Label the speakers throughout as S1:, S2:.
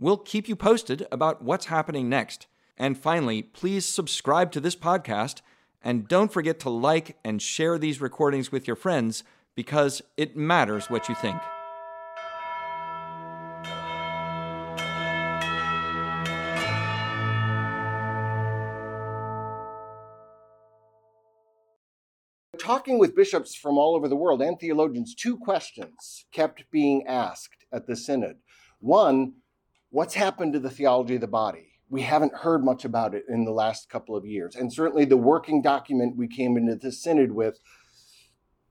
S1: We'll keep you posted about what's happening next. And finally, please subscribe to this podcast and don't forget to like and share these recordings with your friends because it matters what you think.
S2: Talking with bishops from all over the world and theologians, two questions kept being asked at the synod. One, what's happened to the theology of the body? We haven't heard much about it in the last couple of years. And certainly the working document we came into the synod with,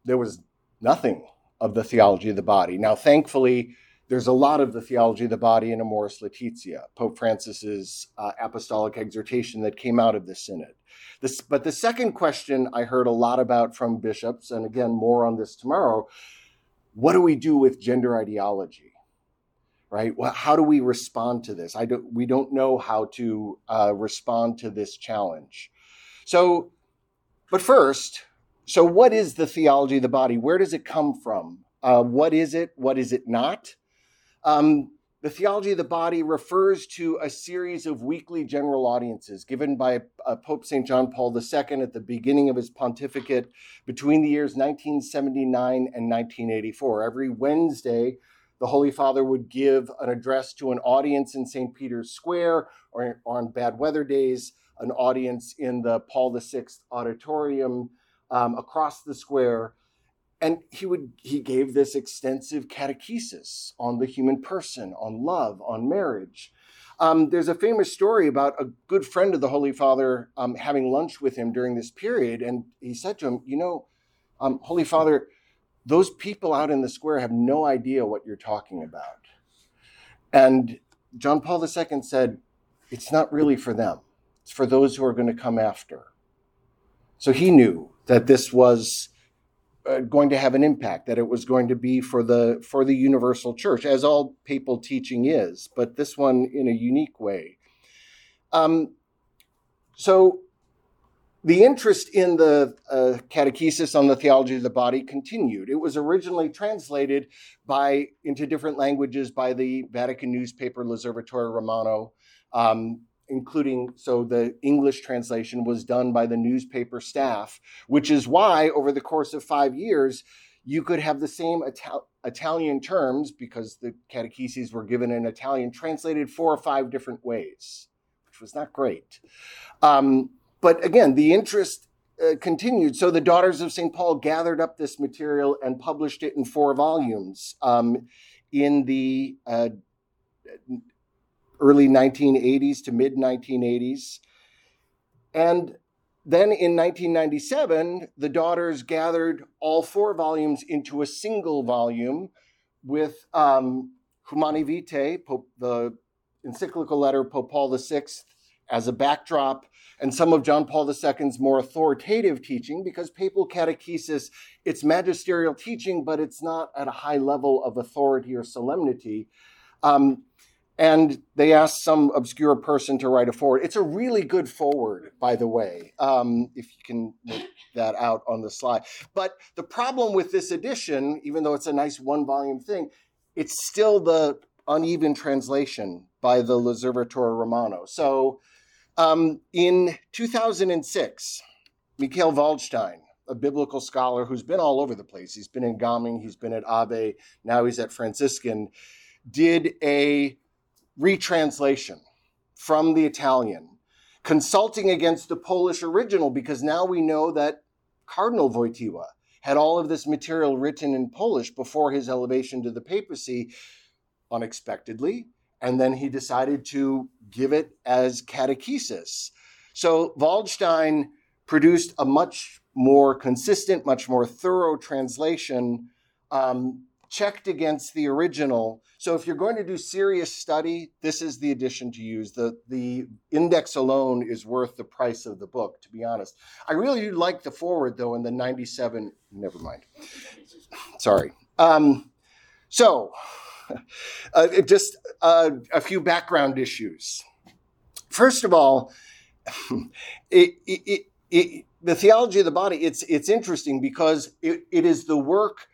S2: there was nothing of the theology of the body. Now, thankfully, there's a lot of the theology of the body in Amoris Laetitia, Pope Francis's uh, apostolic exhortation that came out of the synod. This, but the second question I heard a lot about from bishops, and again, more on this tomorrow what do we do with gender ideology? Right? Well, how do we respond to this? I don't, we don't know how to uh, respond to this challenge. So, but first, so what is the theology of the body? Where does it come from? Uh, what is it? What is it not? Um, the theology of the body refers to a series of weekly general audiences given by uh, Pope St. John Paul II at the beginning of his pontificate between the years 1979 and 1984. Every Wednesday, the Holy Father would give an address to an audience in St. Peter's Square or on bad weather days, an audience in the Paul VI auditorium um, across the square and he would he gave this extensive catechesis on the human person on love on marriage um, there's a famous story about a good friend of the holy father um, having lunch with him during this period and he said to him you know um, holy father those people out in the square have no idea what you're talking about. And john paul ii said it's not really for them. It's for those who are going to come after. So he knew that this was uh, going to have an impact that it was going to be for the for the universal church as all papal teaching is but this one in a unique way. Um, so the interest in the uh, catechesis on the theology of the body continued it was originally translated by into different languages by the vatican newspaper l'osservatore romano um, including so the English translation was done by the newspaper staff, which is why over the course of five years, you could have the same Ital- Italian terms because the catecheses were given in Italian, translated four or five different ways, which was not great. Um, but again, the interest uh, continued. So the Daughters of St. Paul gathered up this material and published it in four volumes um, in the uh, early 1980s to mid 1980s. And then in 1997, the daughters gathered all four volumes into a single volume with um, Humanae Vitae, Pope, the encyclical letter Pope Paul VI, as a backdrop, and some of John Paul II's more authoritative teaching, because papal catechesis, it's magisterial teaching, but it's not at a high level of authority or solemnity. Um, and they asked some obscure person to write a forward. It's a really good forward, by the way, um, if you can make that out on the slide. But the problem with this edition, even though it's a nice one volume thing, it's still the uneven translation by the L'Osservatore Romano. So um, in 2006, Michael Waldstein, a biblical scholar who's been all over the place, he's been in Gaming, he's been at Ave, now he's at Franciscan, did a retranslation from the Italian, consulting against the Polish original, because now we know that Cardinal Wojtyła had all of this material written in Polish before his elevation to the papacy unexpectedly. And then he decided to give it as catechesis. So Waldstein produced a much more consistent, much more thorough translation um, checked against the original. So if you're going to do serious study, this is the edition to use. The, the index alone is worth the price of the book, to be honest. I really do like the forward, though, in the 97. Never mind. Sorry. Um, so, uh, just uh, a few background issues. First of all, it, it, it, the theology of the body, it's, it's interesting because it, is the work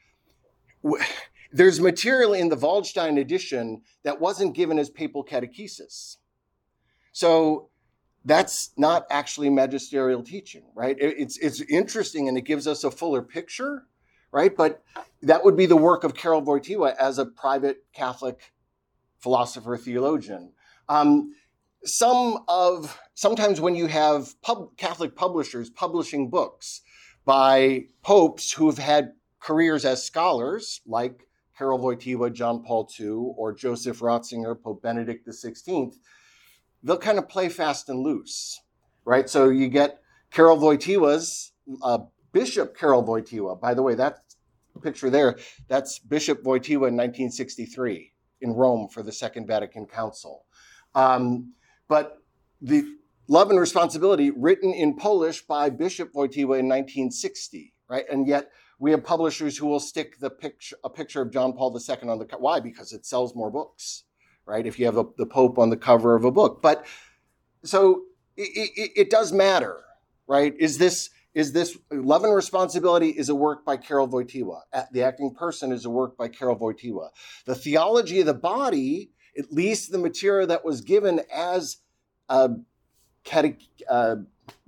S2: there's material in the Waldstein edition that wasn't given as papal catechesis. So that's not actually magisterial teaching, right? It's, it's interesting and it gives us a fuller picture, right? But that would be the work of Karol Wojtyła as a private Catholic philosopher theologian. Um, some of sometimes when you have pub, Catholic publishers publishing books by popes who have had careers as scholars, like Karol Wojtyła, John Paul II, or Joseph Ratzinger, Pope Benedict XVI, they'll kind of play fast and loose, right? So you get Karol Wojtyła's uh, Bishop Karol Wojtyła. By the way, that picture there, that's Bishop Wojtyła in 1963 in Rome for the Second Vatican Council. Um, but the Love and Responsibility, written in Polish by Bishop Wojtyła in 1960, right? And yet we have publishers who will stick the picture, a picture of John Paul II on the cover. Why? Because it sells more books, right? If you have a, the Pope on the cover of a book. But so it, it, it does matter, right? Is this is this love and responsibility is a work by Karol Wojtyła. The acting person is a work by Karol Wojtyła. The theology of the body, at least the material that was given as a cate- uh,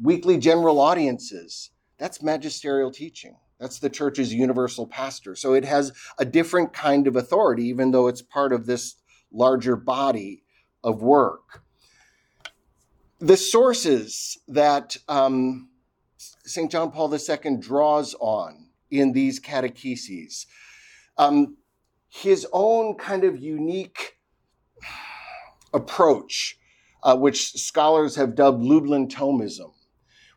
S2: weekly general audiences, that's magisterial teaching. That's the church's universal pastor. So it has a different kind of authority, even though it's part of this larger body of work. The sources that um, St. John Paul II draws on in these catecheses, um, his own kind of unique approach, uh, which scholars have dubbed Lublin Thomism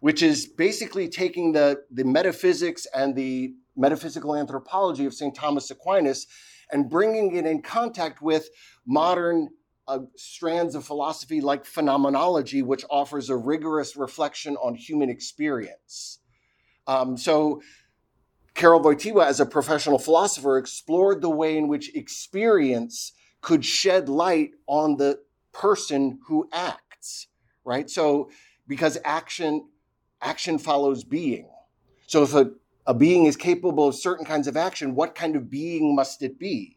S2: which is basically taking the, the metaphysics and the metaphysical anthropology of St. Thomas Aquinas and bringing it in contact with modern uh, strands of philosophy like phenomenology, which offers a rigorous reflection on human experience. Um, so, Karol Wojtyła, as a professional philosopher, explored the way in which experience could shed light on the person who acts, right? So, because action action follows being. So if a, a being is capable of certain kinds of action, what kind of being must it be?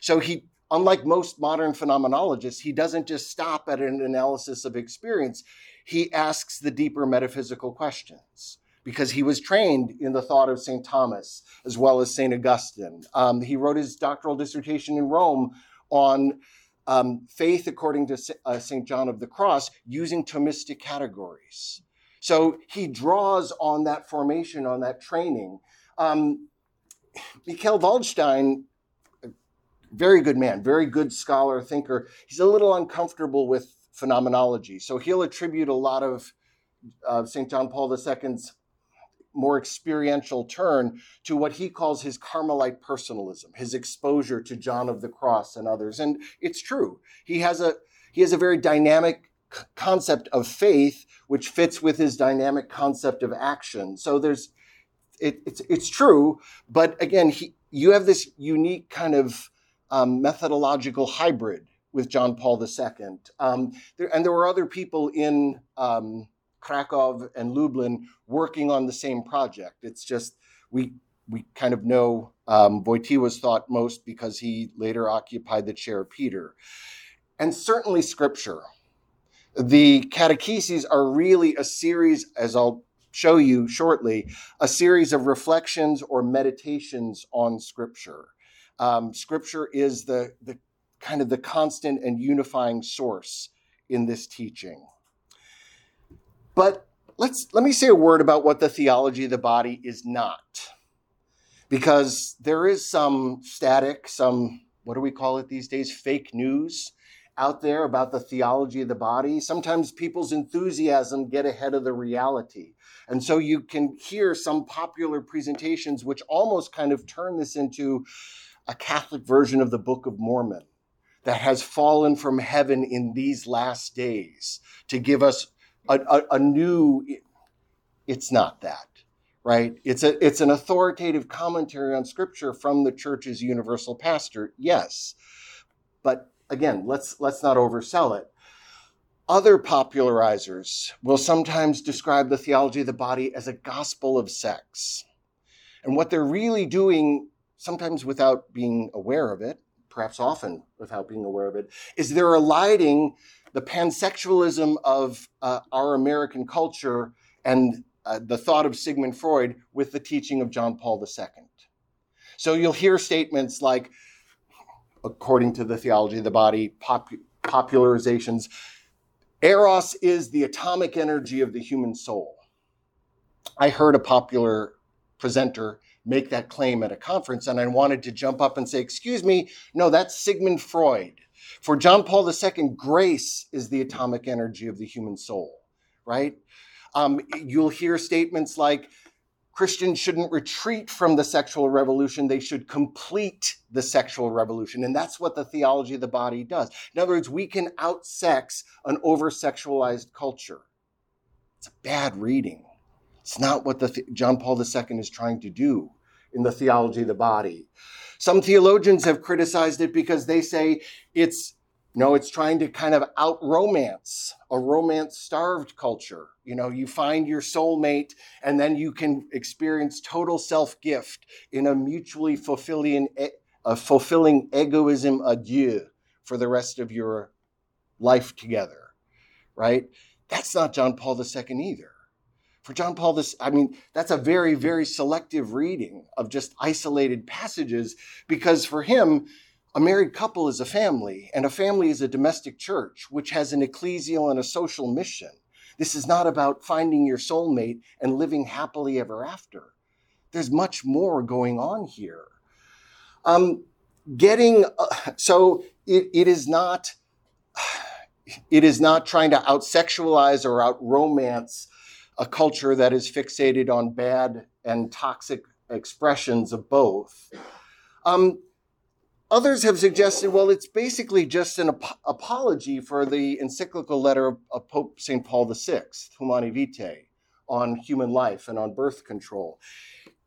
S2: So he, unlike most modern phenomenologists, he doesn't just stop at an analysis of experience. He asks the deeper metaphysical questions because he was trained in the thought of St. Thomas as well as St. Augustine. Um, he wrote his doctoral dissertation in Rome on um, faith according to uh, St. John of the Cross using Thomistic categories. So he draws on that formation, on that training. Um, Michael Waldstein, very good man, very good scholar, thinker. He's a little uncomfortable with phenomenology. So he'll attribute a lot of uh, St. John Paul II's more experiential turn to what he calls his Carmelite personalism, his exposure to John of the Cross and others. And it's true. He has a he has a very dynamic concept of faith, which fits with his dynamic concept of action. So there's, it, it's it's true, but again, he, you have this unique kind of um, methodological hybrid with John Paul II. Um, there, and there were other people in um, Krakow and Lublin working on the same project. It's just we we kind of know um, Wojtyła's thought most because he later occupied the chair of Peter, and certainly Scripture the catecheses are really a series, as I'll show you shortly, a series of reflections or meditations on Scripture. Um, scripture is the, the kind of the constant and unifying source in this teaching. But let's let me say a word about what the theology of the body is not. Because there is some static, some what do we call it these days? Fake news out there about the theology of the body, sometimes people's enthusiasm get ahead of the reality. And so you can hear some popular presentations which almost kind of turn this into a Catholic version of the Book of Mormon that has fallen from heaven in these last days to give us a, a, a new. It's not that right? It's a it's an authoritative commentary on scripture from the church's universal pastor. Yes. But again, let's let's not oversell it. Other popularizers will sometimes describe the theology of the body as a gospel of sex. And what they're really doing, sometimes without being aware of it, perhaps often without being aware of it, is they're aligning the pansexualism of uh, our American culture and uh, the thought of Sigmund Freud with the teaching of John Paul II. So you'll hear statements like, according to the theology of the body, pop- popularizations, Eros is the atomic energy of the human soul. I heard a popular presenter make that claim at a conference, and I wanted to jump up and say, Excuse me, no, that's Sigmund Freud. For John Paul II, grace is the atomic energy of the human soul, right? Um, you'll hear statements like Christians shouldn't retreat from the sexual revolution, they should complete the sexual revolution. And that's what the theology of the body does. In other words, we can outsex an over sexualized culture. It's a bad reading. It's not what the John Paul II is trying to do in the theology of the body. Some theologians have criticized it because they say it's no, it's trying to kind of out romance a romance starved culture. You know, you find your soulmate and then you can experience total self gift in a mutually fulfilling, a fulfilling egoism adieu for the rest of your life together, right? That's not John Paul II either. For John Paul this, I mean, that's a very, very selective reading of just isolated passages because for him, a married couple is a family, and a family is a domestic church, which has an ecclesial and a social mission. This is not about finding your soulmate and living happily ever after. There's much more going on here. Um, getting uh, so it, it is not it is not trying to out sexualize or out romance a culture that is fixated on bad and toxic expressions of both. Um, Others have suggested, well, it's basically just an ap- apology for the encyclical letter of, of Pope St. Paul VI, Humanae Vitae, on human life and on birth control.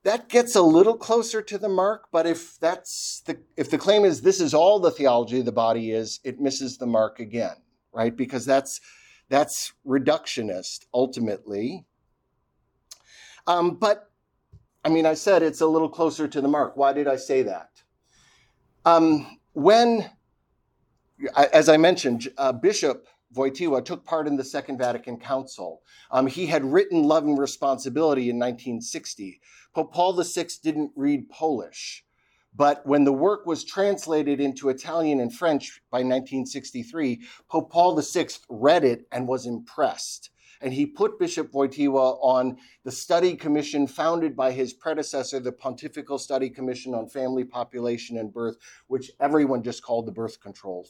S2: That gets a little closer to the mark, but if that's the if the claim is this is all the theology of the body is, it misses the mark again, right? Because that's that's reductionist ultimately. Um, but I mean, I said it's a little closer to the mark. Why did I say that? Um, when, as I mentioned, uh, Bishop Wojtyła took part in the Second Vatican Council. Um, he had written Love and Responsibility in 1960. Pope Paul VI didn't read Polish, but when the work was translated into Italian and French by 1963, Pope Paul VI read it and was impressed and he put Bishop Wojtyła on the study commission founded by his predecessor, the Pontifical Study Commission on Family, Population, and Birth, which everyone just called the Birth Control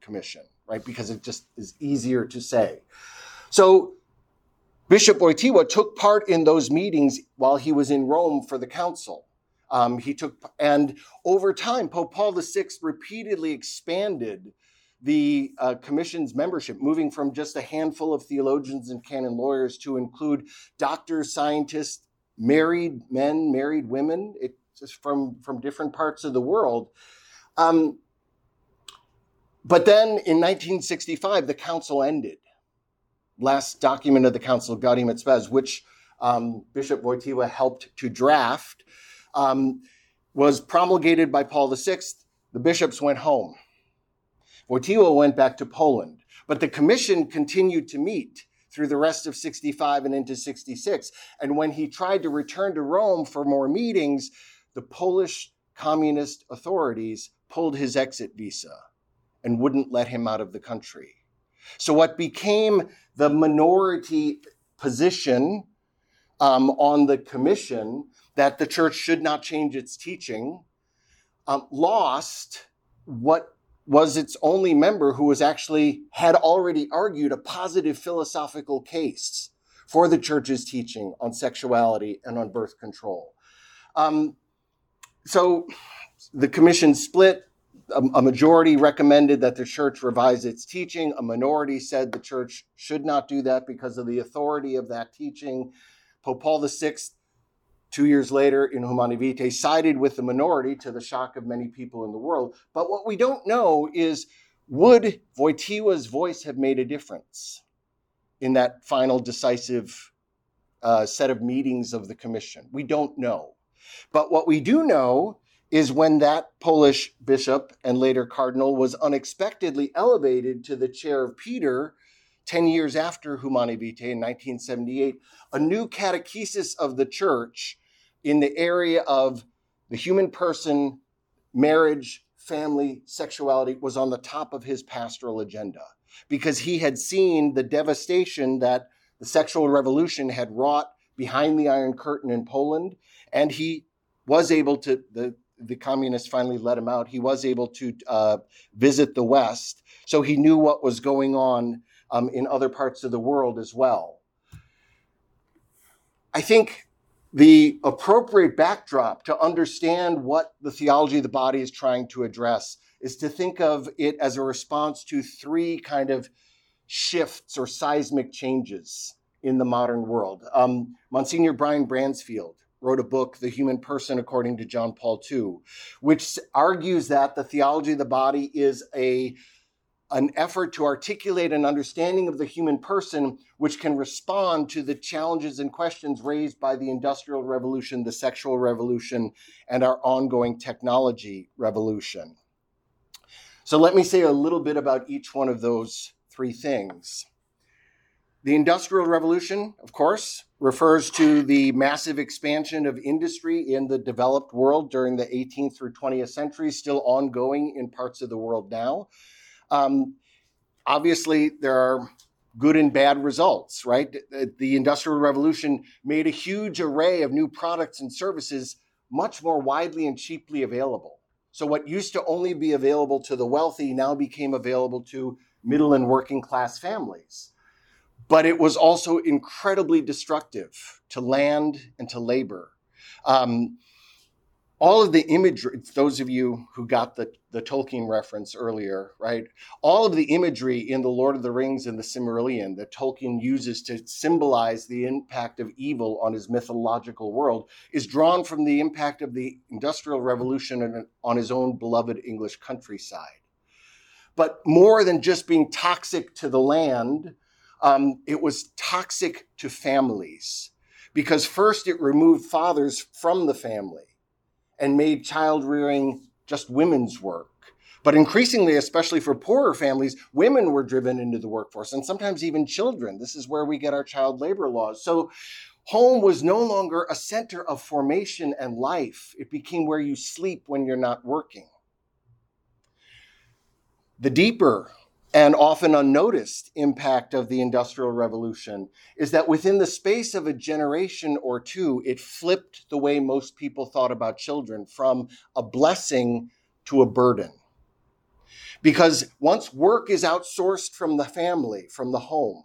S2: Commission, right? Because it just is easier to say. So Bishop Wojtyła took part in those meetings while he was in Rome for the council. Um, he took, and over time, Pope Paul VI repeatedly expanded the uh, commission's membership, moving from just a handful of theologians and canon lawyers to include doctors, scientists, married men, married women, it's from, from different parts of the world. Um, but then in 1965, the council ended. Last document of the council, Gaudium et Spes, which um, Bishop Wojtyła helped to draft, um, was promulgated by Paul VI. The bishops went home. Wojtyła went back to Poland, but the commission continued to meet through the rest of 65 and into 66. And when he tried to return to Rome for more meetings, the Polish communist authorities pulled his exit visa and wouldn't let him out of the country. So, what became the minority position um, on the commission that the church should not change its teaching um, lost what was its only member who was actually had already argued a positive philosophical case for the church's teaching on sexuality and on birth control. Um, so, the commission split. A, a majority recommended that the church revise its teaching. A minority said the church should not do that because of the authority of that teaching. Pope Paul VI, two years later in Vitae, sided with the minority to the shock of many people in the world. But what we don't know is would Wojtyła's voice have made a difference in that final decisive uh, set of meetings of the commission? We don't know. But what we do know is when that Polish bishop and later cardinal was unexpectedly elevated to the chair of Peter 10 years after Humanae Vitae in 1978, a new catechesis of the church in the area of the human person, marriage, family, sexuality was on the top of his pastoral agenda because he had seen the devastation that the sexual revolution had wrought behind the Iron Curtain in Poland. And he was able to, the the communists finally let him out, he was able to uh, visit the West. So he knew what was going on um, in other parts of the world as well. I think the appropriate backdrop to understand what the theology of the body is trying to address is to think of it as a response to three kind of shifts or seismic changes in the modern world. Um, Monsignor Brian Bransfield wrote a book, The Human Person According to John Paul II, which argues that the theology of the body is a an effort to articulate an understanding of the human person which can respond to the challenges and questions raised by the industrial revolution, the sexual revolution, and our ongoing technology revolution. So let me say a little bit about each one of those three things. The Industrial Revolution, of course, refers to the massive expansion of industry in the developed world during the 18th through 20th centuries, still ongoing in parts of the world now. Um, obviously, there are good and bad results, right? The Industrial Revolution made a huge array of new products and services much more widely and cheaply available. So, what used to only be available to the wealthy now became available to middle and working class families but it was also incredibly destructive to land and to labor. Um, all of the imagery, those of you who got the, the Tolkien reference earlier, right? All of the imagery in The Lord of the Rings and the Silmarillion that Tolkien uses to symbolize the impact of evil on his mythological world is drawn from the impact of the Industrial Revolution on his own beloved English countryside. But more than just being toxic to the land, um, it was toxic to families because first it removed fathers from the family and made child rearing just women's work. But increasingly, especially for poorer families, women were driven into the workforce and sometimes even children. This is where we get our child labor laws. So home was no longer a center of formation and life. It became where you sleep when you're not working. The deeper and often unnoticed impact of the Industrial Revolution is that within the space of a generation or two, it flipped the way most people thought about children from a blessing to a burden. Because once work is outsourced from the family, from the home,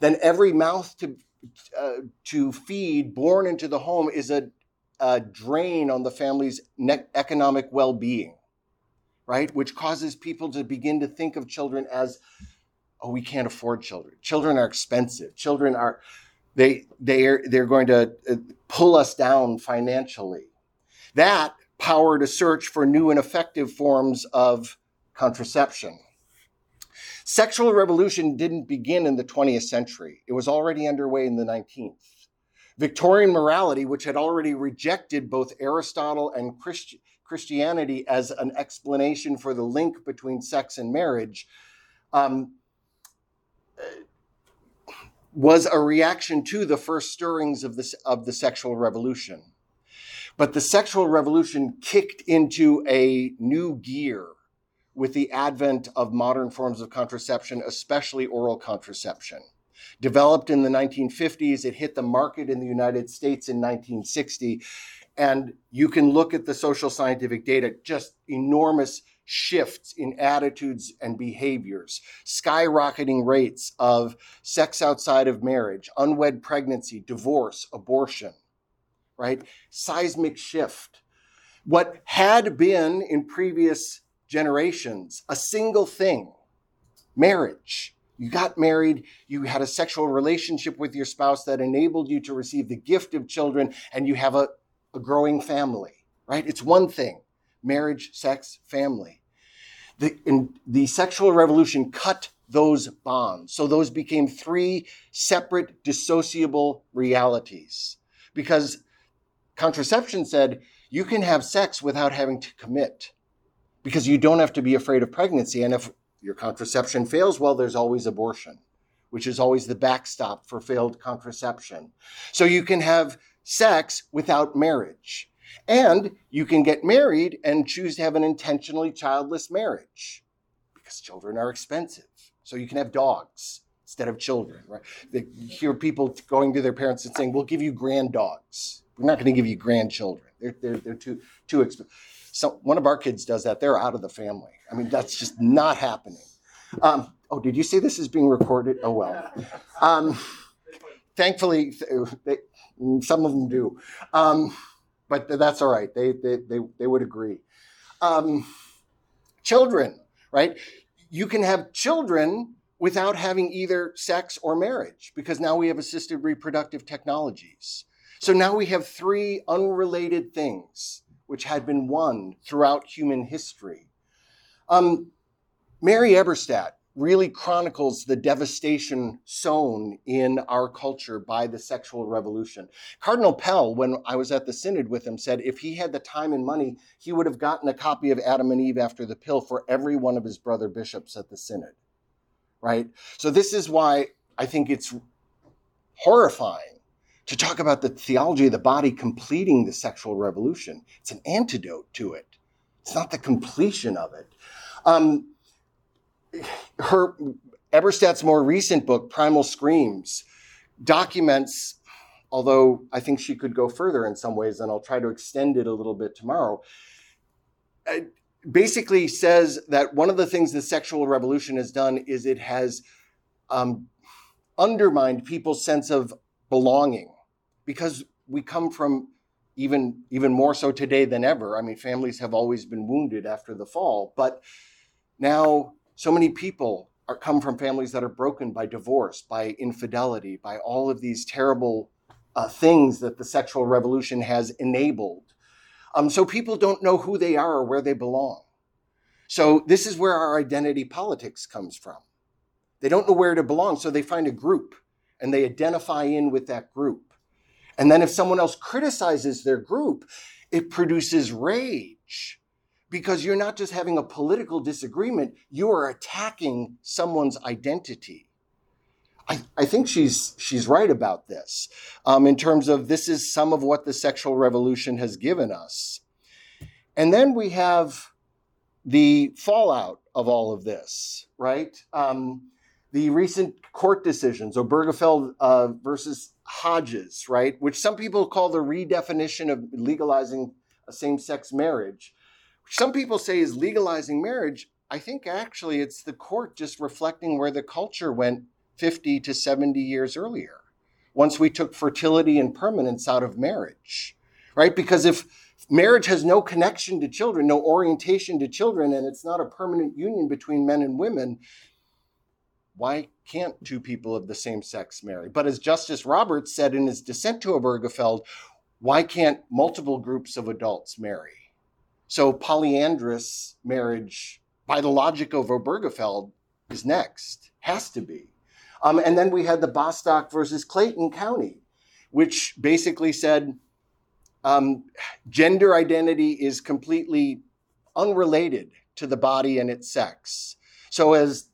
S2: then every mouth to, uh, to feed born into the home is a, a drain on the family's economic well being right? Which causes people to begin to think of children as, oh, we can't afford children. Children are expensive. Children are, they, they are, they're going to uh, pull us down financially. That powered a search for new and effective forms of contraception. Sexual revolution didn't begin in the 20th century. It was already underway in the 19th. Victorian morality, which had already rejected both Aristotle and Christ- Christianity as an explanation for the link between sex and marriage, um, was a reaction to the first stirrings of, this, of the sexual revolution. But the sexual revolution kicked into a new gear with the advent of modern forms of contraception, especially oral contraception. Developed in the 1950s, it hit the market in the United States in 1960. And you can look at the social scientific data, just enormous shifts in attitudes and behaviors, skyrocketing rates of sex outside of marriage, unwed pregnancy, divorce, abortion, right? Seismic shift. What had been in previous generations a single thing, marriage. You got married, you had a sexual relationship with your spouse that enabled you to receive the gift of children, and you have a, a growing family, right? It's one thing marriage, sex, family. The, in, the sexual revolution cut those bonds. So those became three separate, dissociable realities. Because contraception said you can have sex without having to commit, because you don't have to be afraid of pregnancy. And if your contraception fails, well, there's always abortion, which is always the backstop for failed contraception. So you can have sex without marriage. And you can get married and choose to have an intentionally childless marriage because children are expensive. So you can have dogs instead of children, right? They hear people going to their parents and saying, "We'll give you grand dogs. We're not going to give you grandchildren. They're they're, they're too too expensive." So one of our kids does that. They're out of the family. I mean, that's just not happening. Um, oh, did you see this is being recorded? Oh well. Um, thankfully, they, some of them do, um, but that's all right. They they they, they would agree. Um, children, right? you can have children without having either sex or marriage because now we have assisted reproductive technologies. So now we have three unrelated things which had been one throughout human history. Um, Mary Eberstadt really chronicles the devastation sown in our culture by the sexual revolution. Cardinal Pell, when I was at the synod with him, said if he had the time and money, he would have gotten a copy of Adam and Eve after the pill for every one of his brother bishops at the synod. Right? So, this is why I think it's horrifying to talk about the theology of the body completing the sexual revolution. It's an antidote to it, it's not the completion of it. Um, her Eberstadt's more recent book, Primal Screams, documents, although I think she could go further in some ways, and I'll try to extend it a little bit tomorrow. It basically says that one of the things the sexual revolution has done is it has um, undermined people's sense of belonging because we come from even even more so today than ever. I mean, families have always been wounded after the fall, but now so many people are come from families that are broken by divorce, by infidelity, by all of these terrible uh, things that the sexual revolution has enabled. Um, so people don't know who they are or where they belong. So this is where our identity politics comes from. They don't know where to belong, so they find a group and they identify in with that group. And then if someone else criticizes their group, it produces rage because you're not just having a political disagreement, you are attacking someone's identity. I, I think she's she's right about this um, in terms of this is some of what the sexual revolution has given us. And then we have the fallout of all of this, right? Um, the recent court decisions, Obergefell uh, versus Hodges, right, which some people call the redefinition of legalizing same-sex marriage some people say is legalizing marriage. I think actually it's the court just reflecting where the culture went 50 to 70 years earlier, once we took fertility and permanence out of marriage, right? Because if marriage has no connection to children, no orientation to children, and it's not a permanent union between men and women, why can't two people of the same sex marry? But as Justice Roberts said in his dissent to Obergefell, why can't multiple groups of adults marry? So polyandrous marriage, by the logic of Obergefell, is next, has to be. Um, and then we had the Bostock versus Clayton County, which basically said um, gender identity is completely unrelated to the body and its sex. So, as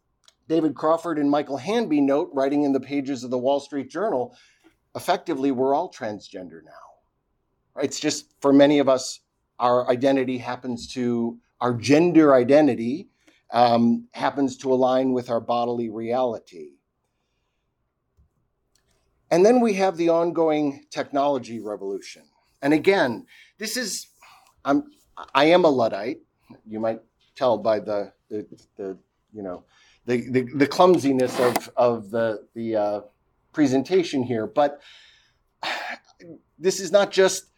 S2: David Crawford and Michael Hanby note, writing in the pages of the Wall Street Journal, effectively, we're all transgender now. It's just for many of us, our identity happens to, our gender identity um, happens to align with our bodily reality. And then we have the ongoing technology revolution. And again, this is, I'm, I am a Luddite. You might tell by the, the, the you know, the, the, the, clumsiness of, of the, the uh, presentation here. But this is not just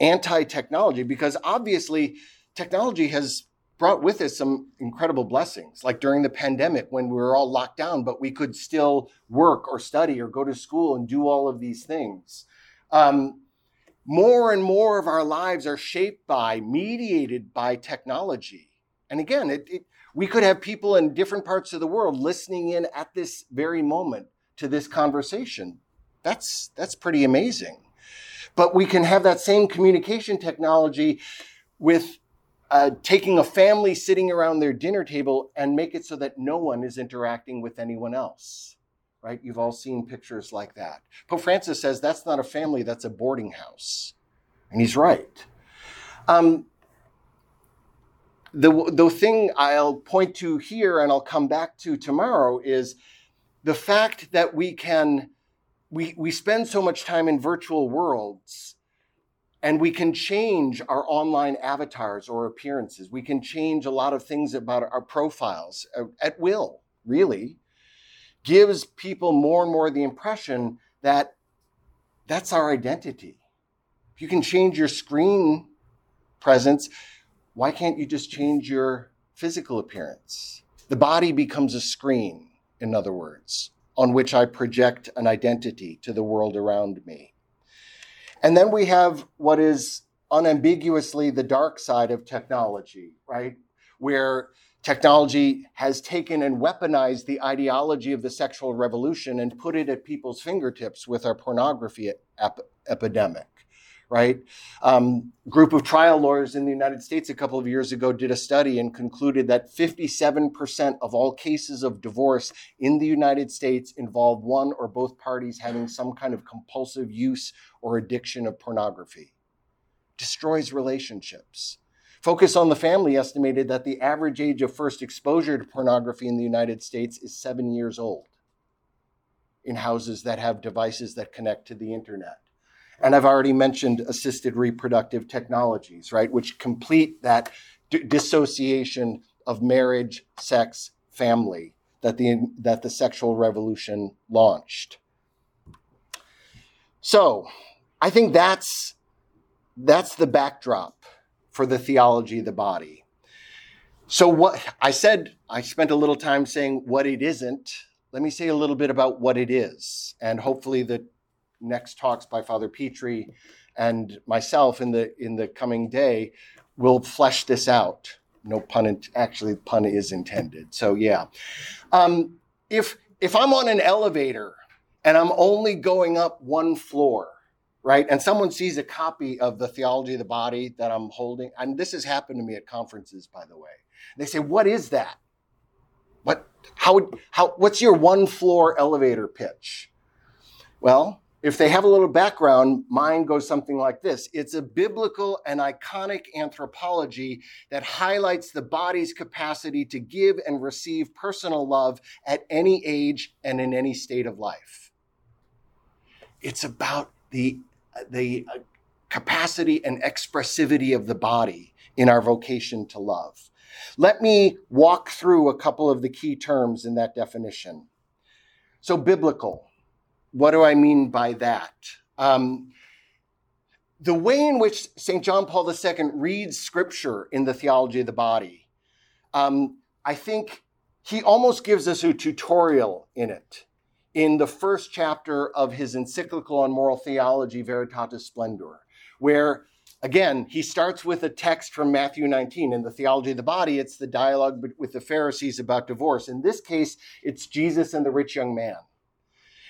S2: anti technology because obviously technology has brought with it some incredible blessings, like during the pandemic when we were all locked down, but we could still work or study or go to school and do all of these things. Um, more and more of our lives are shaped by, mediated by technology. And again, it, it, we could have people in different parts of the world listening in at this very moment to this conversation. That's, that's pretty amazing. But we can have that same communication technology with uh, taking a family sitting around their dinner table and make it so that no one is interacting with anyone else. Right? You've all seen pictures like that. Pope Francis says that's not a family, that's a boarding house. And he's right. Um, the, the thing I'll point to here and I'll come back to tomorrow is the fact that we can, we, we spend so much time in virtual worlds and we can change our online avatars or appearances. We can change a lot of things about our profiles uh, at will, really. Gives people more and more the impression that that's our identity. If you can change your screen presence, why can't you just change your physical appearance? The body becomes a screen, in other words, on which I project an identity to the world around me. And then we have what is unambiguously the dark side of technology, right? Where technology has taken and weaponized the ideology of the sexual revolution and put it at people's fingertips with our pornography ep- epidemic right? Um, group of trial lawyers in the United States a couple of years ago did a study and concluded that 57% of all cases of divorce in the United States involve one or both parties having some kind of compulsive use or addiction of pornography. Destroys relationships. Focus on the Family estimated that the average age of first exposure to pornography in the United States is seven years old in houses that have devices that connect to the internet. And I've already mentioned assisted reproductive technologies, right, which complete that d- dissociation of marriage, sex, family that the, that the sexual revolution launched. So I think that's, that's the backdrop for the theology of the body. So, what I said, I spent a little time saying what it isn't. Let me say a little bit about what it is. And hopefully, the next talks by Father Petri and myself in the in the coming day will flesh this out. No pun, in, actually, pun is intended. So yeah, um, if if I'm on an elevator and I'm only going up one floor, right, and someone sees a copy of the Theology of the Body that I'm holding, and this has happened to me at conferences, by the way. They say, "What is that? What? How? How? What's your one floor elevator pitch?" Well, if they have a little background, mine goes something like this It's a biblical and iconic anthropology that highlights the body's capacity to give and receive personal love at any age and in any state of life. It's about the, the uh, capacity and expressivity of the body in our vocation to love. Let me walk through a couple of the key terms in that definition. So, biblical what do I mean by that? Um, the way in which St. John Paul II reads scripture in the theology of the body, um, I think he almost gives us a tutorial in it in the first chapter of his encyclical on moral theology, Veritatis Splendor, where again, he starts with a text from Matthew 19. In the theology of the body, it's the dialogue with the Pharisees about divorce. In this case, it's Jesus and the rich young man.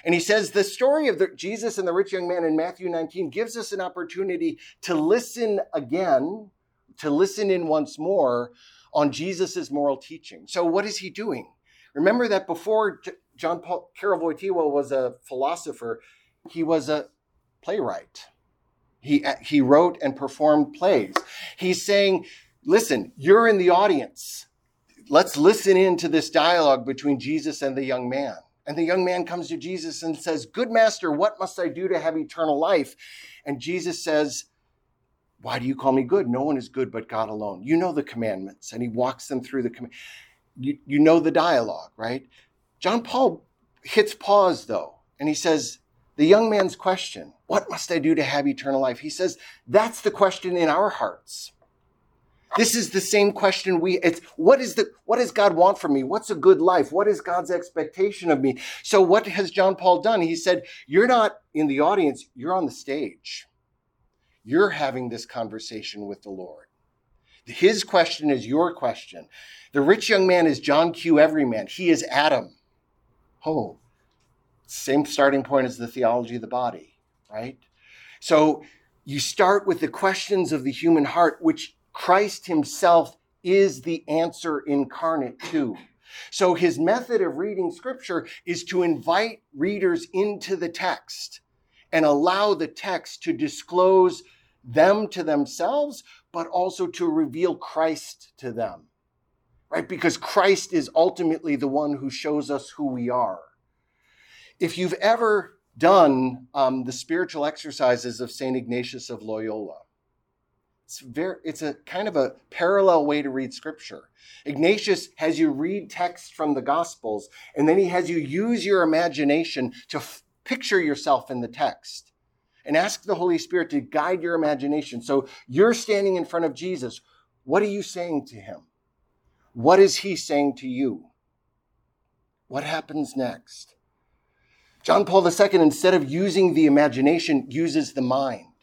S2: And he says the story of the, Jesus and the rich young man in Matthew 19 gives us an opportunity to listen again, to listen in once more on Jesus' moral teaching. So, what is he doing? Remember that before John Paul was a philosopher, he was a playwright. He, uh, he wrote and performed plays. He's saying, listen, you're in the audience. Let's listen in to this dialogue between Jesus and the young man. And the young man comes to Jesus and says, Good master, what must I do to have eternal life? And Jesus says, Why do you call me good? No one is good but God alone. You know the commandments. And he walks them through the command. You, you know the dialogue, right? John Paul hits pause though, and he says, the young man's question, What must I do to have eternal life? He says, That's the question in our hearts. This is the same question we it's what is the what does God want from me? What's a good life? What is God's expectation of me? So what has John Paul done? He said, You're not in the audience, you're on the stage. You're having this conversation with the Lord. His question is your question. The rich young man is John Q. Everyman. He is Adam. Oh, same starting point as the theology of the body, right? So you start with the questions of the human heart, which Christ himself is the answer incarnate to. So his method of reading scripture is to invite readers into the text and allow the text to disclose them to themselves, but also to reveal Christ to them, right? Because Christ is ultimately the one who shows us who we are. If you've ever done um, the spiritual exercises of St. Ignatius of Loyola, it's very it's a kind of a parallel way to read scripture. Ignatius has you read text from the gospels and then he has you use your imagination to f- picture yourself in the text and ask the Holy Spirit to guide your imagination. So you're standing in front of Jesus. What are you saying to him? What is he saying to you? What happens next? John Paul II, instead of using the imagination, uses the mind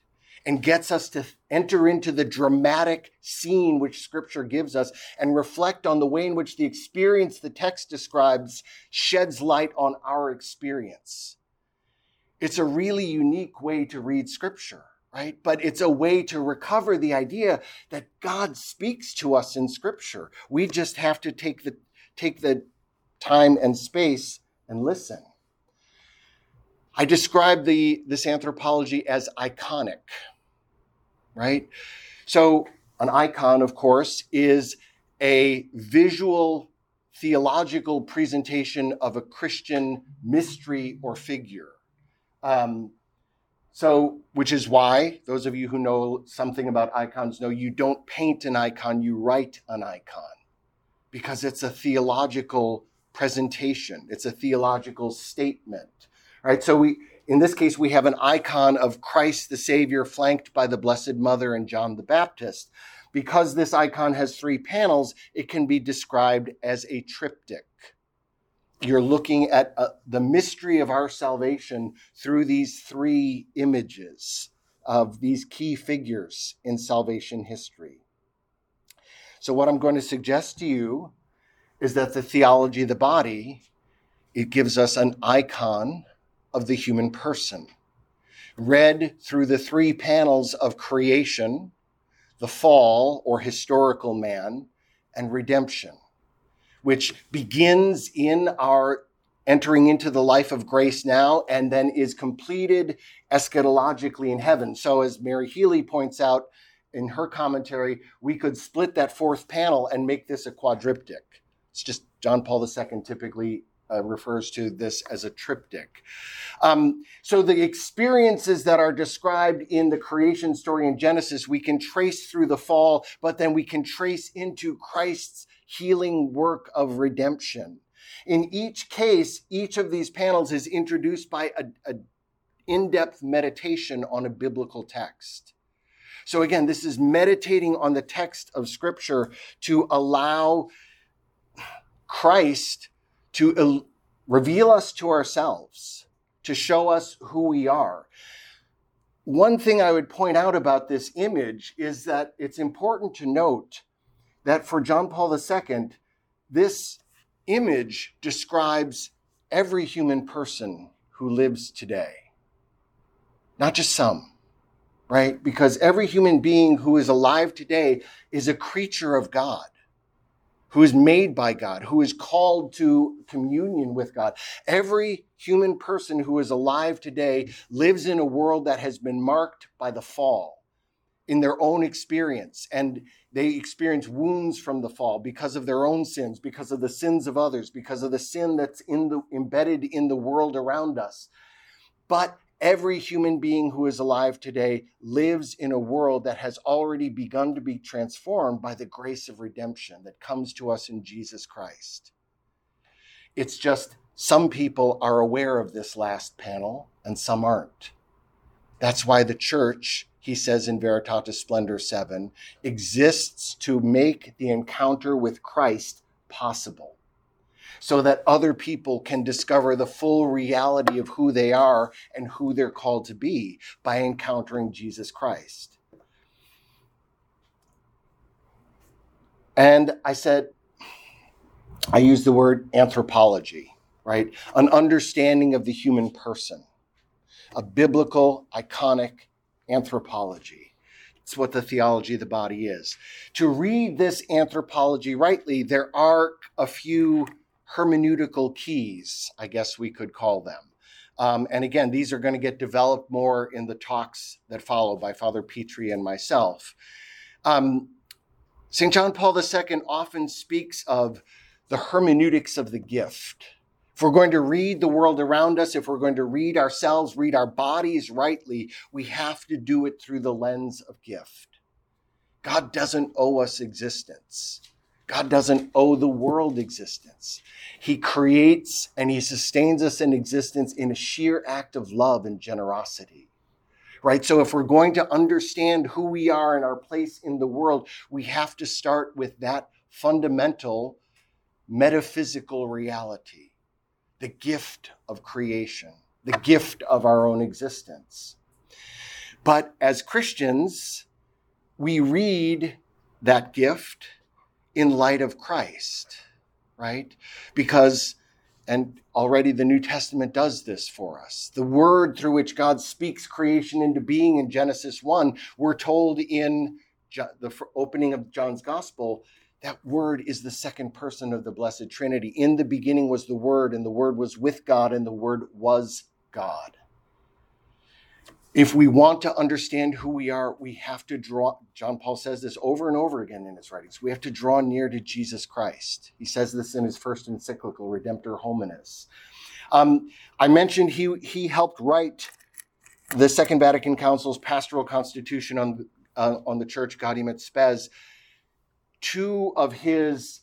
S2: and gets us to enter into the dramatic scene which scripture gives us and reflect on the way in which the experience the text describes sheds light on our experience. It's a really unique way to read scripture, right? But it's a way to recover the idea that God speaks to us in scripture. We just have to take the, take the time and space and listen. I describe the, this anthropology as iconic, right? So, an icon, of course, is a visual theological presentation of a Christian mystery or figure. Um, so, which is why those of you who know something about icons know you don't paint an icon, you write an icon because it's a theological presentation, it's a theological statement. Right? So we in this case we have an icon of Christ the Savior flanked by the Blessed Mother and John the Baptist. Because this icon has three panels, it can be described as a triptych. You're looking at uh, the mystery of our salvation through these three images of these key figures in salvation history. So, what I'm going to suggest to you is that the theology of the body it gives us an icon of the human person. Read through the three panels of creation, the fall or historical man, and redemption, which begins in our entering into the life of grace now and then is completed eschatologically in heaven. So, as Mary Healy points out in her commentary, we could split that fourth panel and make this a quadriptych. It's just John Paul II typically uh, refers to this as a triptych. Um, so the experiences that are described in the creation story in Genesis, we can trace through the fall, but then we can trace into Christ's healing work of redemption. In each case, each of these panels is introduced by a, a in-depth meditation on a biblical text. So again, this is meditating on the text of scripture to allow Christ to reveal us to ourselves, to show us who we are. One thing I would point out about this image is that it's important to note that for John Paul II, this image describes every human person who lives today, not just some, right? Because every human being who is alive today is a creature of God who is made by God, who is called to communion with God. Every human person who is alive today lives in a world that has been marked by the fall in their own experience. And they experience wounds from the fall because of their own sins, because of the sins of others, because of the sin that's in the, embedded in the world around us. But Every human being who is alive today lives in a world that has already begun to be transformed by the grace of redemption that comes to us in Jesus Christ. It's just some people are aware of this last panel and some aren't. That's why the church, he says in Veritatis Splendor 7, exists to make the encounter with Christ possible so that other people can discover the full reality of who they are and who they're called to be by encountering Jesus Christ. And I said, I use the word anthropology, right? An understanding of the human person, a biblical, iconic anthropology. It's what the theology of the body is. To read this anthropology rightly, there are a few hermeneutical keys, I guess we could call them. Um, and again, these are going to get developed more in the talks that follow by Father Petri and myself. Um, St. John Paul II often speaks of the hermeneutics of the gift. If we're going to read the world around us, if we're going to read ourselves, read our bodies rightly, we have to do it through the lens of gift. God doesn't owe us existence. God doesn't owe the world existence. He creates and He sustains us in existence in a sheer act of love and generosity. Right? So, if we're going to understand who we are and our place in the world, we have to start with that fundamental metaphysical reality the gift of creation, the gift of our own existence. But as Christians, we read that gift in light of Christ, right? Because, and already the New Testament does this for us. The word through which God speaks creation into being in Genesis 1, we're told in the opening of John's Gospel, that word is the second person of the Blessed Trinity. In the beginning was the Word, and the Word was with God, and the Word was God. If we want to understand who we are, we have to draw, John Paul says this over and over again in his writings. We have to draw near to Jesus Christ. He says this in his first encyclical, Redemptor Hominis. Um, I mentioned he, he helped write the Second Vatican Council's pastoral constitution on, uh, on the church, Gaudium et Spes. Two of his,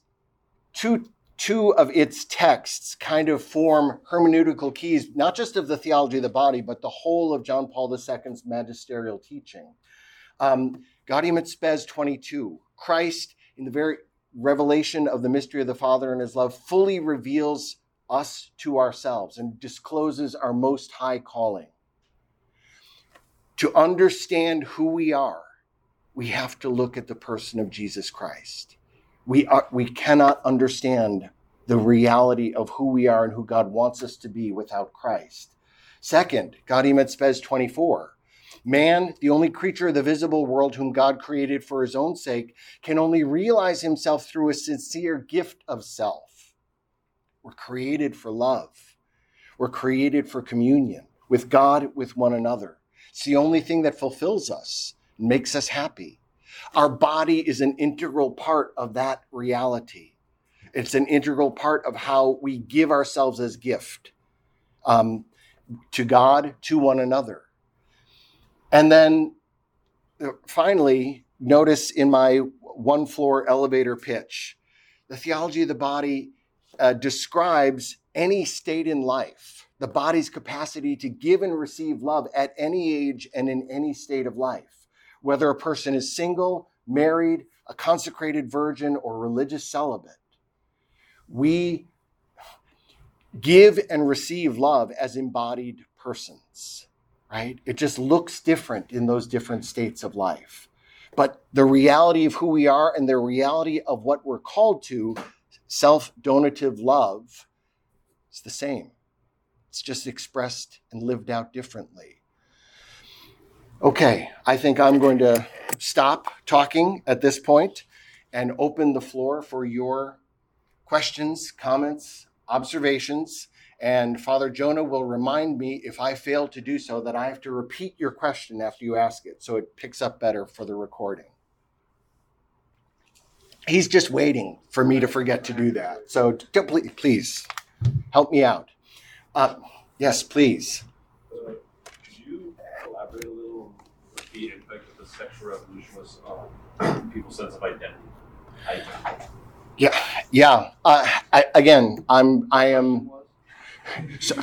S2: two two of its texts kind of form hermeneutical keys, not just of the theology of the body, but the whole of John Paul II's magisterial teaching. Um, Gaudium et Spes 22. Christ, in the very revelation of the mystery of the Father and his love, fully reveals us to ourselves and discloses our most high calling. To understand who we are, we have to look at the person of Jesus Christ we are we cannot understand the reality of who we are and who God wants us to be without Christ. Second, Gaudium et Spes 24. Man, the only creature of the visible world whom God created for his own sake, can only realize himself through a sincere gift of self. We're created for love. We're created for communion with God, with one another. It's the only thing that fulfills us, and makes us happy. Our body is an integral part of that reality. It's an integral part of how we give ourselves as gift um, to God, to one another. And then uh, finally, notice in my one floor elevator pitch, the theology of the body uh, describes any state in life, the body's capacity to give and receive love at any age and in any state of life whether a person is single, married, a consecrated virgin, or religious celibate. We give and receive love as embodied persons, right? It just looks different in those different states of life. But the reality of who we are and the reality of what we're called to, self donative love, is the same. It's just expressed and lived out differently. Okay, I think I'm going to stop talking at this point and open the floor for your questions, comments, observations. And Father Jonah will remind me if I fail to do so that I have to repeat your question after you ask it so it picks up better for the recording. He's just waiting for me to forget to do that. So please help me out. Uh, yes, please.
S3: The impact of the sexual revolution was on people's sense of identity.
S2: Yeah, yeah. Uh, I, again, I'm, I am. So,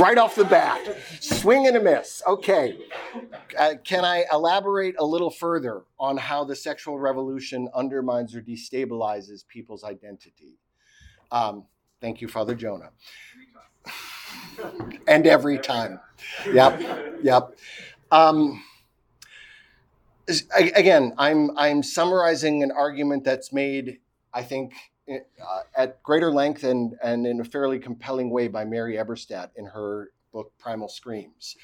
S2: right off the bat, swing and a miss. Okay. Uh, can I elaborate a little further on how the sexual revolution undermines or destabilizes people's identity? Um, thank you, Father Jonah. and every time. Yep, yep. Um, again, I'm I'm summarizing an argument that's made, I think, uh, at greater length and and in a fairly compelling way by Mary Eberstadt in her book Primal Screams.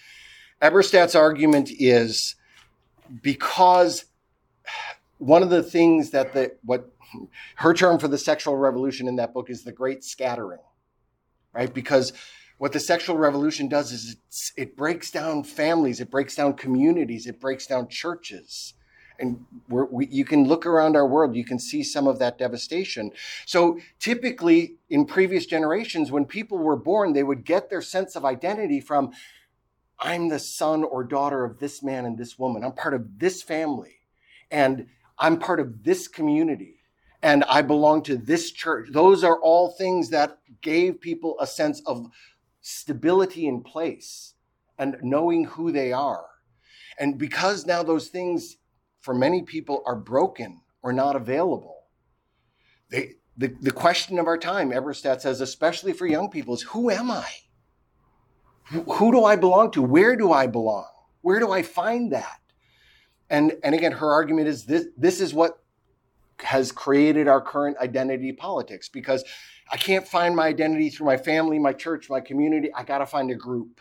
S2: Eberstadt's argument is because one of the things that the what her term for the sexual revolution in that book is the great scattering, right? Because what the sexual revolution does is it breaks down families, it breaks down communities, it breaks down churches. And we, you can look around our world, you can see some of that devastation. So, typically, in previous generations, when people were born, they would get their sense of identity from I'm the son or daughter of this man and this woman. I'm part of this family. And I'm part of this community. And I belong to this church. Those are all things that gave people a sense of stability in place and knowing who they are. And because now those things for many people are broken or not available, they, the, the question of our time, Eberstadt says, especially for young people, is who am I? Who, who do I belong to? Where do I belong? Where do I find that? And, and again, her argument is this, this is what has created our current identity politics because I can't find my identity through my family, my church, my community. I got to find a group.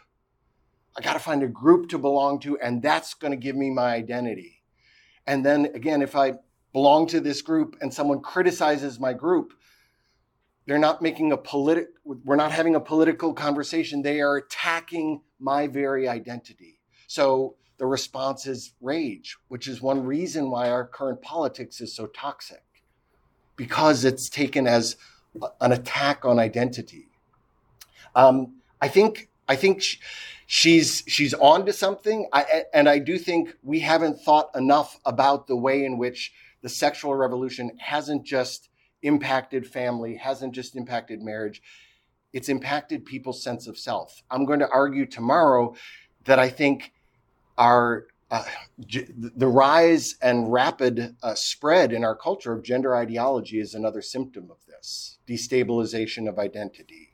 S2: I got to find a group to belong to, and that's going to give me my identity. And then again, if I belong to this group and someone criticizes my group, they're not making a politic we're not having a political conversation they are attacking my very identity so the response is rage which is one reason why our current politics is so toxic because it's taken as an attack on identity. Um, I think I think she's she's on to something, I, and I do think we haven't thought enough about the way in which the sexual revolution hasn't just impacted family, hasn't just impacted marriage, it's impacted people's sense of self. I'm going to argue tomorrow that I think our uh, the rise and rapid uh, spread in our culture of gender ideology is another symptom of this destabilization of identity.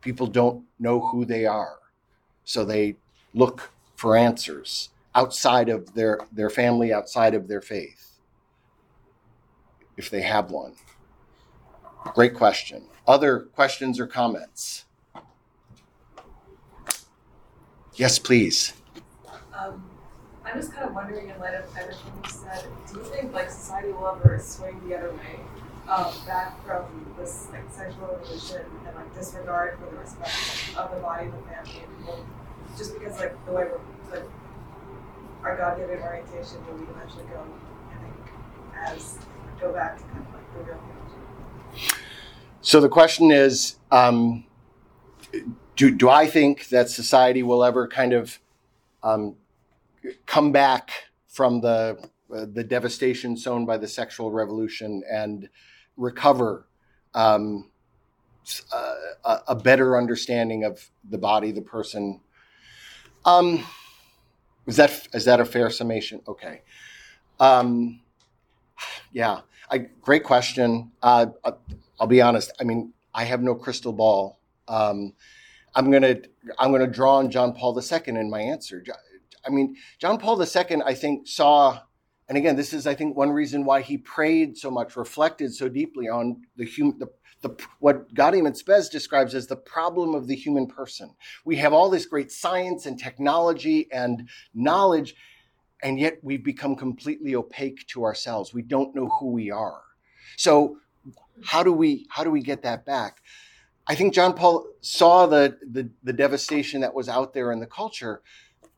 S2: People don't know who they are, so they look for answers outside of their, their family, outside of their faith, if they have one. Great question. Other questions or comments? Yes, please.
S4: Um, I'm just kind of wondering, in light of everything you said, do you think like society will ever swing the other way, um, back from this like sexual revolution and like disregard for the respect of the body, of the family, and people, just because like the way we're like our God-given orientation, will we eventually go, I think, as go back to kind of like the real theology?
S2: So the question is, um, do do I think that society will ever kind of um, come back from the uh, the devastation sown by the sexual revolution and recover um, uh, a, a, better understanding of the body, the person. Um, is that is that a fair summation? Okay. Um, yeah, I, great question. Uh, uh I'll be honest. I mean, I have no crystal ball. Um, I'm gonna I'm gonna draw on John Paul II in my answer. I mean, John Paul II, I think, saw, and again, this is, I think, one reason why he prayed so much, reflected so deeply on the human, the, the, what Gaudium et Spes describes as the problem of the human person. We have all this great science and technology and knowledge, and yet we've become completely opaque to ourselves. We don't know who we are. So, how do we how do we get that back? I think John Paul saw the, the, the devastation that was out there in the culture,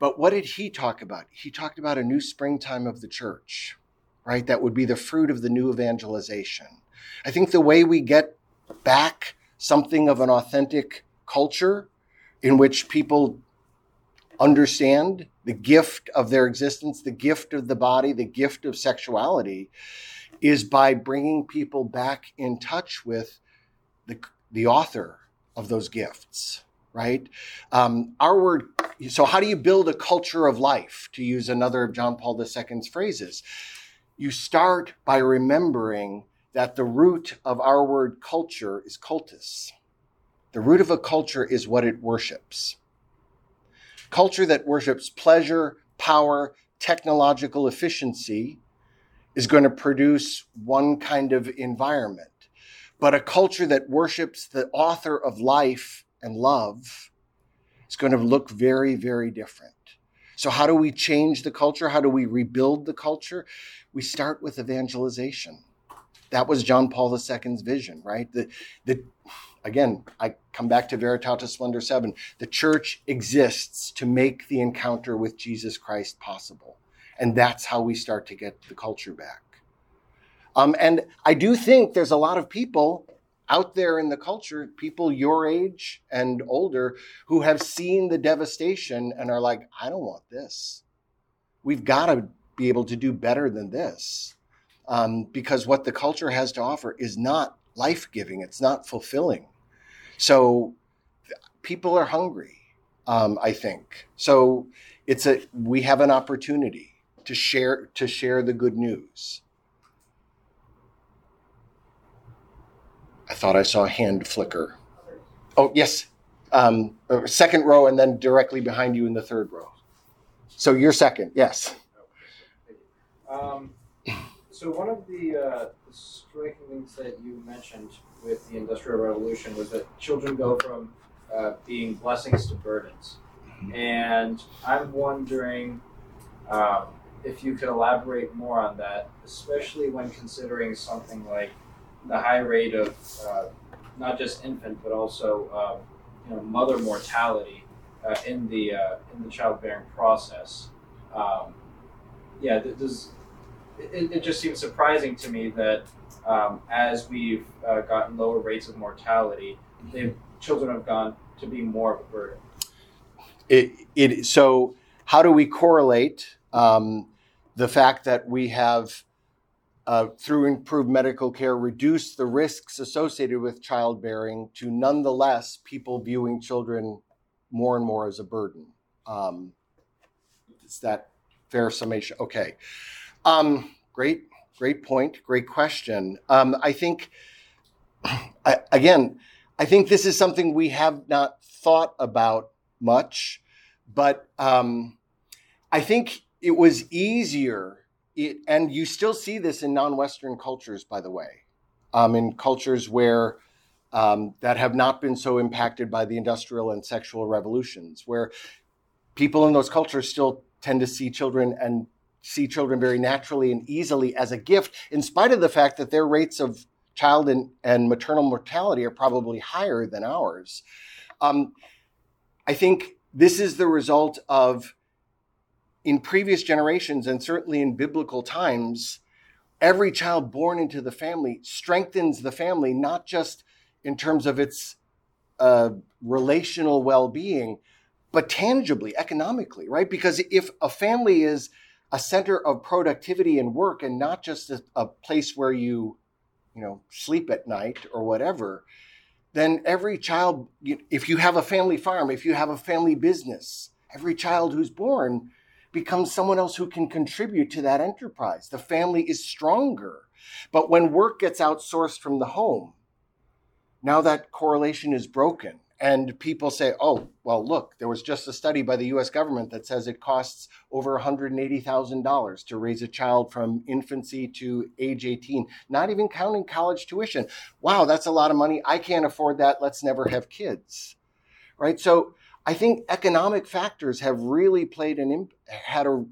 S2: but what did he talk about? He talked about a new springtime of the church, right? That would be the fruit of the new evangelization. I think the way we get back something of an authentic culture in which people understand the gift of their existence, the gift of the body, the gift of sexuality, is by bringing people back in touch with the, the author of those gifts, right? Um, our word, so how do you build a culture of life, to use another of John Paul II's phrases? You start by remembering that the root of our word culture is cultus. The root of a culture is what it worships. Culture that worships pleasure, power, technological efficiency is going to produce one kind of environment. But a culture that worships the author of life and love is going to look very, very different. So, how do we change the culture? How do we rebuild the culture? We start with evangelization. That was John Paul II's vision, right? The, the, again, I come back to Veritatis Splendor 7. The church exists to make the encounter with Jesus Christ possible. And that's how we start to get the culture back. Um, and I do think there's a lot of people out there in the culture, people your age and older, who have seen the devastation and are like, I don't want this. We've got to be able to do better than this. Um, because what the culture has to offer is not life giving, it's not fulfilling. So people are hungry, um, I think. So it's a we have an opportunity to share to share the good news. I thought I saw a hand flicker. Oh, yes. Um, uh, second row, and then directly behind you in the third row. So you're second, yes.
S5: Um, so one of the uh, striking things that you mentioned with the Industrial Revolution was that children go from uh, being blessings to burdens, mm-hmm. and I'm wondering um, if you could elaborate more on that, especially when considering something like the high rate of uh, not just infant but also um, you know mother mortality uh, in the uh, in the childbearing process. Um, yeah, does it, it, just seems surprising to me that um, as we've uh, gotten lower rates of mortality, children have gone to be more of a burden.
S2: It, it so how do we correlate um, the fact that we have uh, through improved medical care, reduce the risks associated with childbearing to nonetheless people viewing children more and more as a burden. Um, is that fair summation? Okay. Um, great, great point. Great question. Um, I think, I, again, I think this is something we have not thought about much, but um, I think it was easier it, and you still see this in non-Western cultures, by the way, um, in cultures where um, that have not been so impacted by the industrial and sexual revolutions, where people in those cultures still tend to see children and see children very naturally and easily as a gift, in spite of the fact that their rates of child and, and maternal mortality are probably higher than ours. Um, I think this is the result of in previous generations and certainly in biblical times, every child born into the family strengthens the family, not just in terms of its uh, relational well being, but tangibly, economically, right? Because if a family is a center of productivity and work and not just a, a place where you, you know, sleep at night or whatever, then every child, if you have a family farm, if you have a family business, every child who's born becomes someone else who can contribute to that enterprise. The family is stronger. But when work gets outsourced from the home, now that correlation is broken. And people say, oh, well, look, there was just a study by the US government that says it costs over $180,000 to raise a child from infancy to age 18, not even counting college tuition. Wow, that's a lot of money. I can't afford that. Let's never have kids. Right? So I think economic factors have really played an imp- had a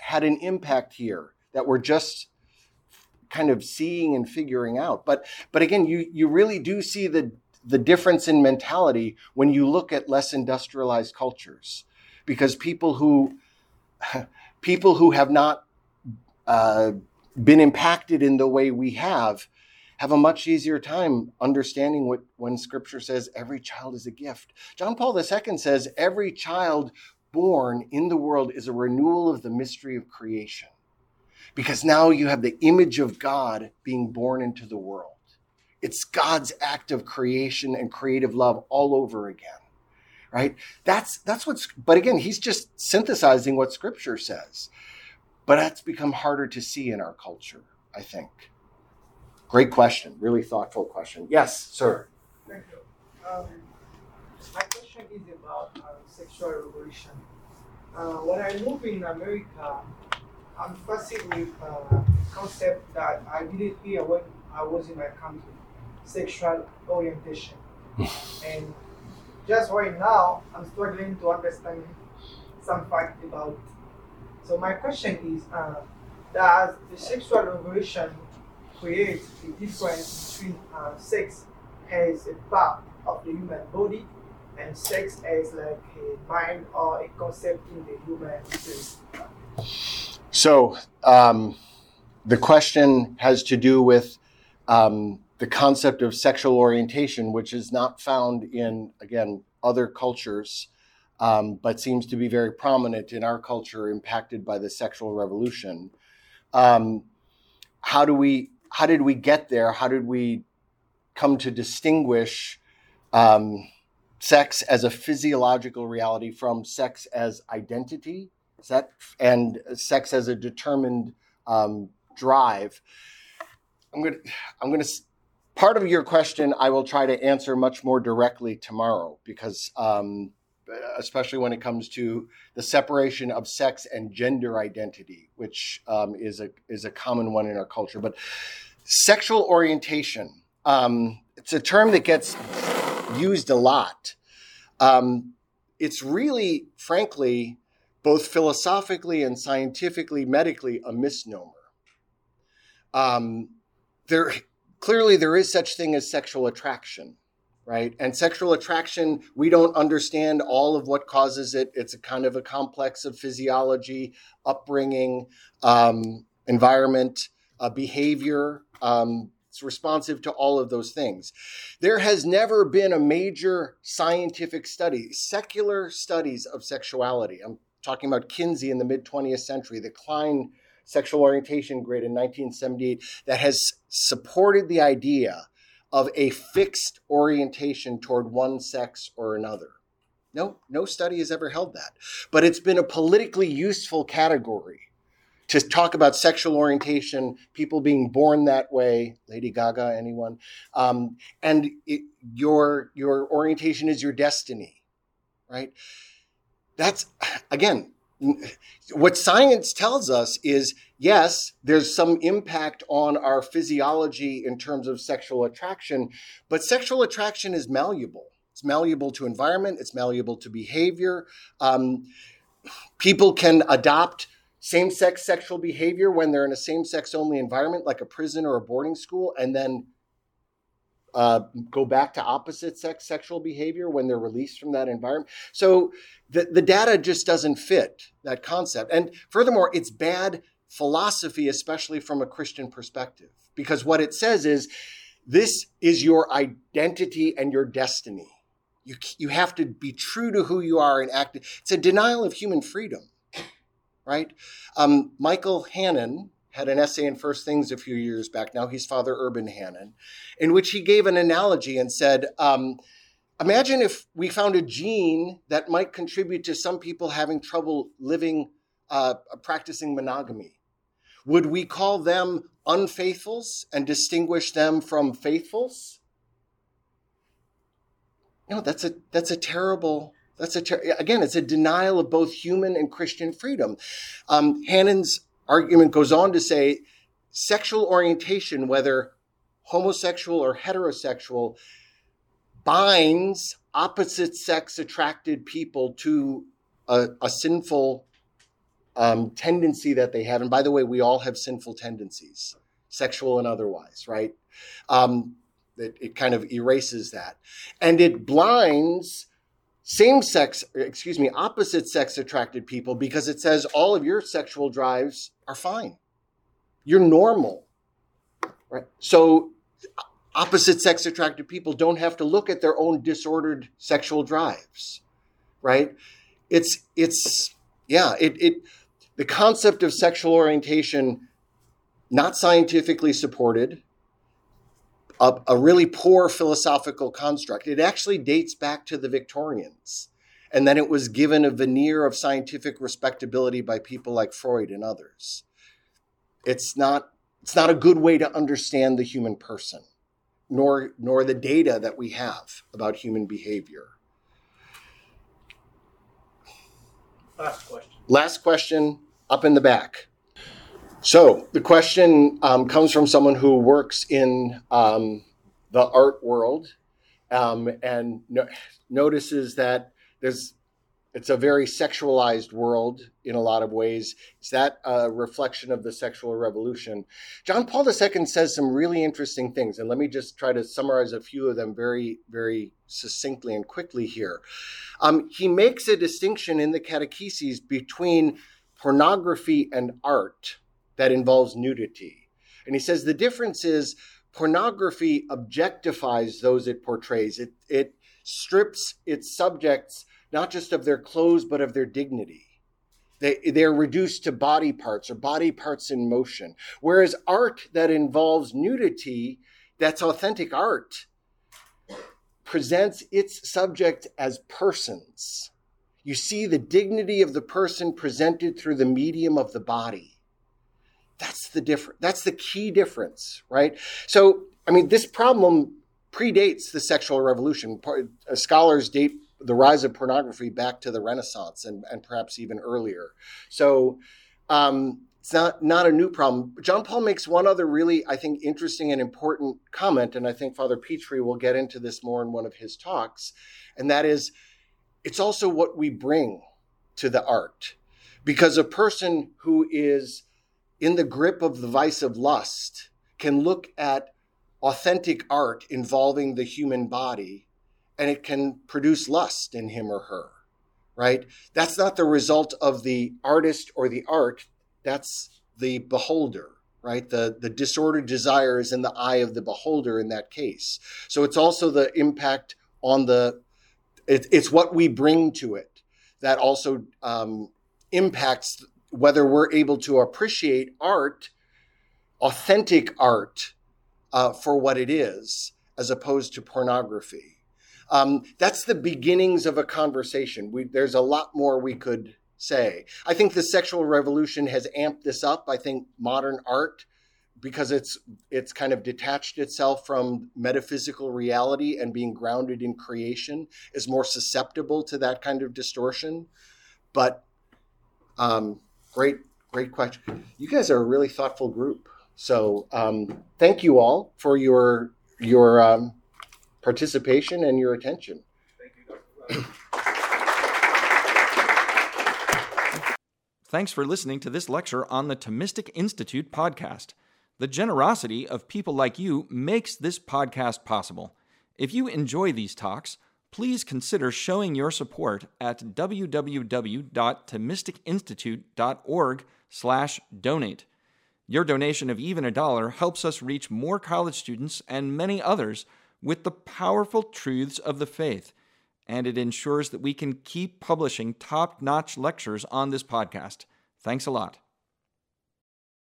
S2: had an impact here that we're just kind of seeing and figuring out. But but again, you you really do see the the difference in mentality when you look at less industrialized cultures, because people who people who have not uh, been impacted in the way we have have a much easier time understanding what when scripture says every child is a gift. John Paul II says every child born in the world is a renewal of the mystery of creation. Because now you have the image of God being born into the world. It's God's act of creation and creative love all over again. Right? That's that's what's but again, he's just synthesizing what scripture says. But that's become harder to see in our culture, I think. Great question, really thoughtful question. Yes, sir.
S6: Thank you. Um, my question is about uh, sexual revolution. Uh, when I moved in America, I'm fascinated with uh, a concept that I didn't hear when I was in my country sexual orientation. and just right now, I'm struggling to understand some fact about it. So, my question is uh, Does the sexual revolution create a difference between uh, sex as a part of the human body and sex as like a mind or a concept in the human spirit?
S2: So, um, the question has to do with um, the concept of sexual orientation, which is not found in, again, other cultures, um, but seems to be very prominent in our culture, impacted by the sexual revolution. Um, how do we? How did we get there? How did we come to distinguish um, sex as a physiological reality from sex as identity? That and sex as a determined um, drive? I'm gonna. I'm gonna part of your question I will try to answer much more directly tomorrow because, um, especially when it comes to the separation of sex and gender identity, which um, is a is a common one in our culture. But sexual orientation, um, it's a term that gets used a lot. Um, it's really, frankly, both philosophically and scientifically, medically, a misnomer. Um, there clearly there is such thing as sexual attraction right? And sexual attraction we don't understand all of what causes it. It's a kind of a complex of physiology upbringing um, environment uh, behavior um, it's responsive to all of those things. There has never been a major scientific study secular studies of sexuality. I'm talking about kinsey in the mid 20th century the klein sexual orientation grid in 1978 that has supported the idea of a fixed orientation toward one sex or another. No, no study has ever held that. But it's been a politically useful category to talk about sexual orientation, people being born that way, Lady Gaga, anyone, um, and it, your your orientation is your destiny, right? That's again what science tells us is yes, there's some impact on our physiology in terms of sexual attraction, but sexual attraction is malleable. It's malleable to environment, it's malleable to behavior. Um, people can adopt same sex sexual behavior when they're in a same sex only environment, like a prison or a boarding school, and then uh, go back to opposite sex sexual behavior when they're released from that environment. So the, the data just doesn't fit that concept. And furthermore, it's bad philosophy, especially from a Christian perspective, because what it says is this is your identity and your destiny. You, you have to be true to who you are and act. It's a denial of human freedom, right? Um, Michael Hannon, had an essay in First Things a few years back. Now he's Father Urban Hannon, in which he gave an analogy and said, um, Imagine if we found a gene that might contribute to some people having trouble living, uh, practicing monogamy. Would we call them unfaithfuls and distinguish them from faithfuls? No, that's a that's a terrible that's a ter- again it's a denial of both human and Christian freedom. Um, Hannon's argument goes on to say sexual orientation, whether homosexual or heterosexual, binds opposite sex attracted people to a, a sinful um, tendency that they have. And by the way, we all have sinful tendencies, sexual and otherwise, right? Um, it, it kind of erases that. And it blinds same sex, excuse me, opposite sex attracted people because it says all of your sexual drives are fine. You're normal. Right? So opposite sex attracted people don't have to look at their own disordered sexual drives. Right? It's it's yeah, it it the concept of sexual orientation not scientifically supported a, a really poor philosophical construct. It actually dates back to the Victorians. And then it was given a veneer of scientific respectability by people like Freud and others. It's not, it's not a good way to understand the human person, nor, nor the data that we have about human behavior.
S5: Last question.
S2: Last question up in the back. So the question um, comes from someone who works in um, the art world um, and no- notices that there's it's a very sexualized world in a lot of ways. Is that a reflection of the sexual revolution? John Paul II says some really interesting things, and let me just try to summarize a few of them very, very succinctly and quickly here. Um, he makes a distinction in the catechesis between pornography and art that involves nudity. And he says the difference is pornography objectifies those it portrays. It, it strips its subjects not just of their clothes, but of their dignity. They, they're reduced to body parts or body parts in motion. Whereas art that involves nudity, that's authentic art, presents its subject as persons. You see the dignity of the person presented through the medium of the body. That's the difference. That's the key difference, right? So, I mean, this problem predates the sexual revolution. Scholars date the rise of pornography back to the Renaissance and, and perhaps even earlier. So um, it's not not a new problem. John Paul makes one other really, I think, interesting and important comment, and I think Father Petri will get into this more in one of his talks, and that is, it's also what we bring to the art, because a person who is in the grip of the vice of lust can look at authentic art involving the human body and it can produce lust in him or her, right? That's not the result of the artist or the art, that's the beholder, right? The, the disordered desire is in the eye of the beholder in that case. So it's also the impact on the, it, it's what we bring to it that also um, impacts whether we're able to appreciate art, authentic art, uh, for what it is, as opposed to pornography. Um, that's the beginnings of a conversation. We, there's a lot more we could say. I think the sexual revolution has amped this up. I think modern art, because it's it's kind of detached itself from metaphysical reality and being grounded in creation, is more susceptible to that kind of distortion. But um, great, great question. You guys are a really thoughtful group. So um, thank you all for your your um, participation and your attention.
S1: Thanks for listening to this lecture on the Thomistic Institute podcast. The generosity of people like you makes this podcast possible. If you enjoy these talks, please consider showing your support at www.thomisticinstitute.org slash donate. Your donation of even a dollar helps us reach more college students and many others with the powerful truths of the faith, and it ensures that we can keep publishing top notch lectures on this podcast. Thanks a lot.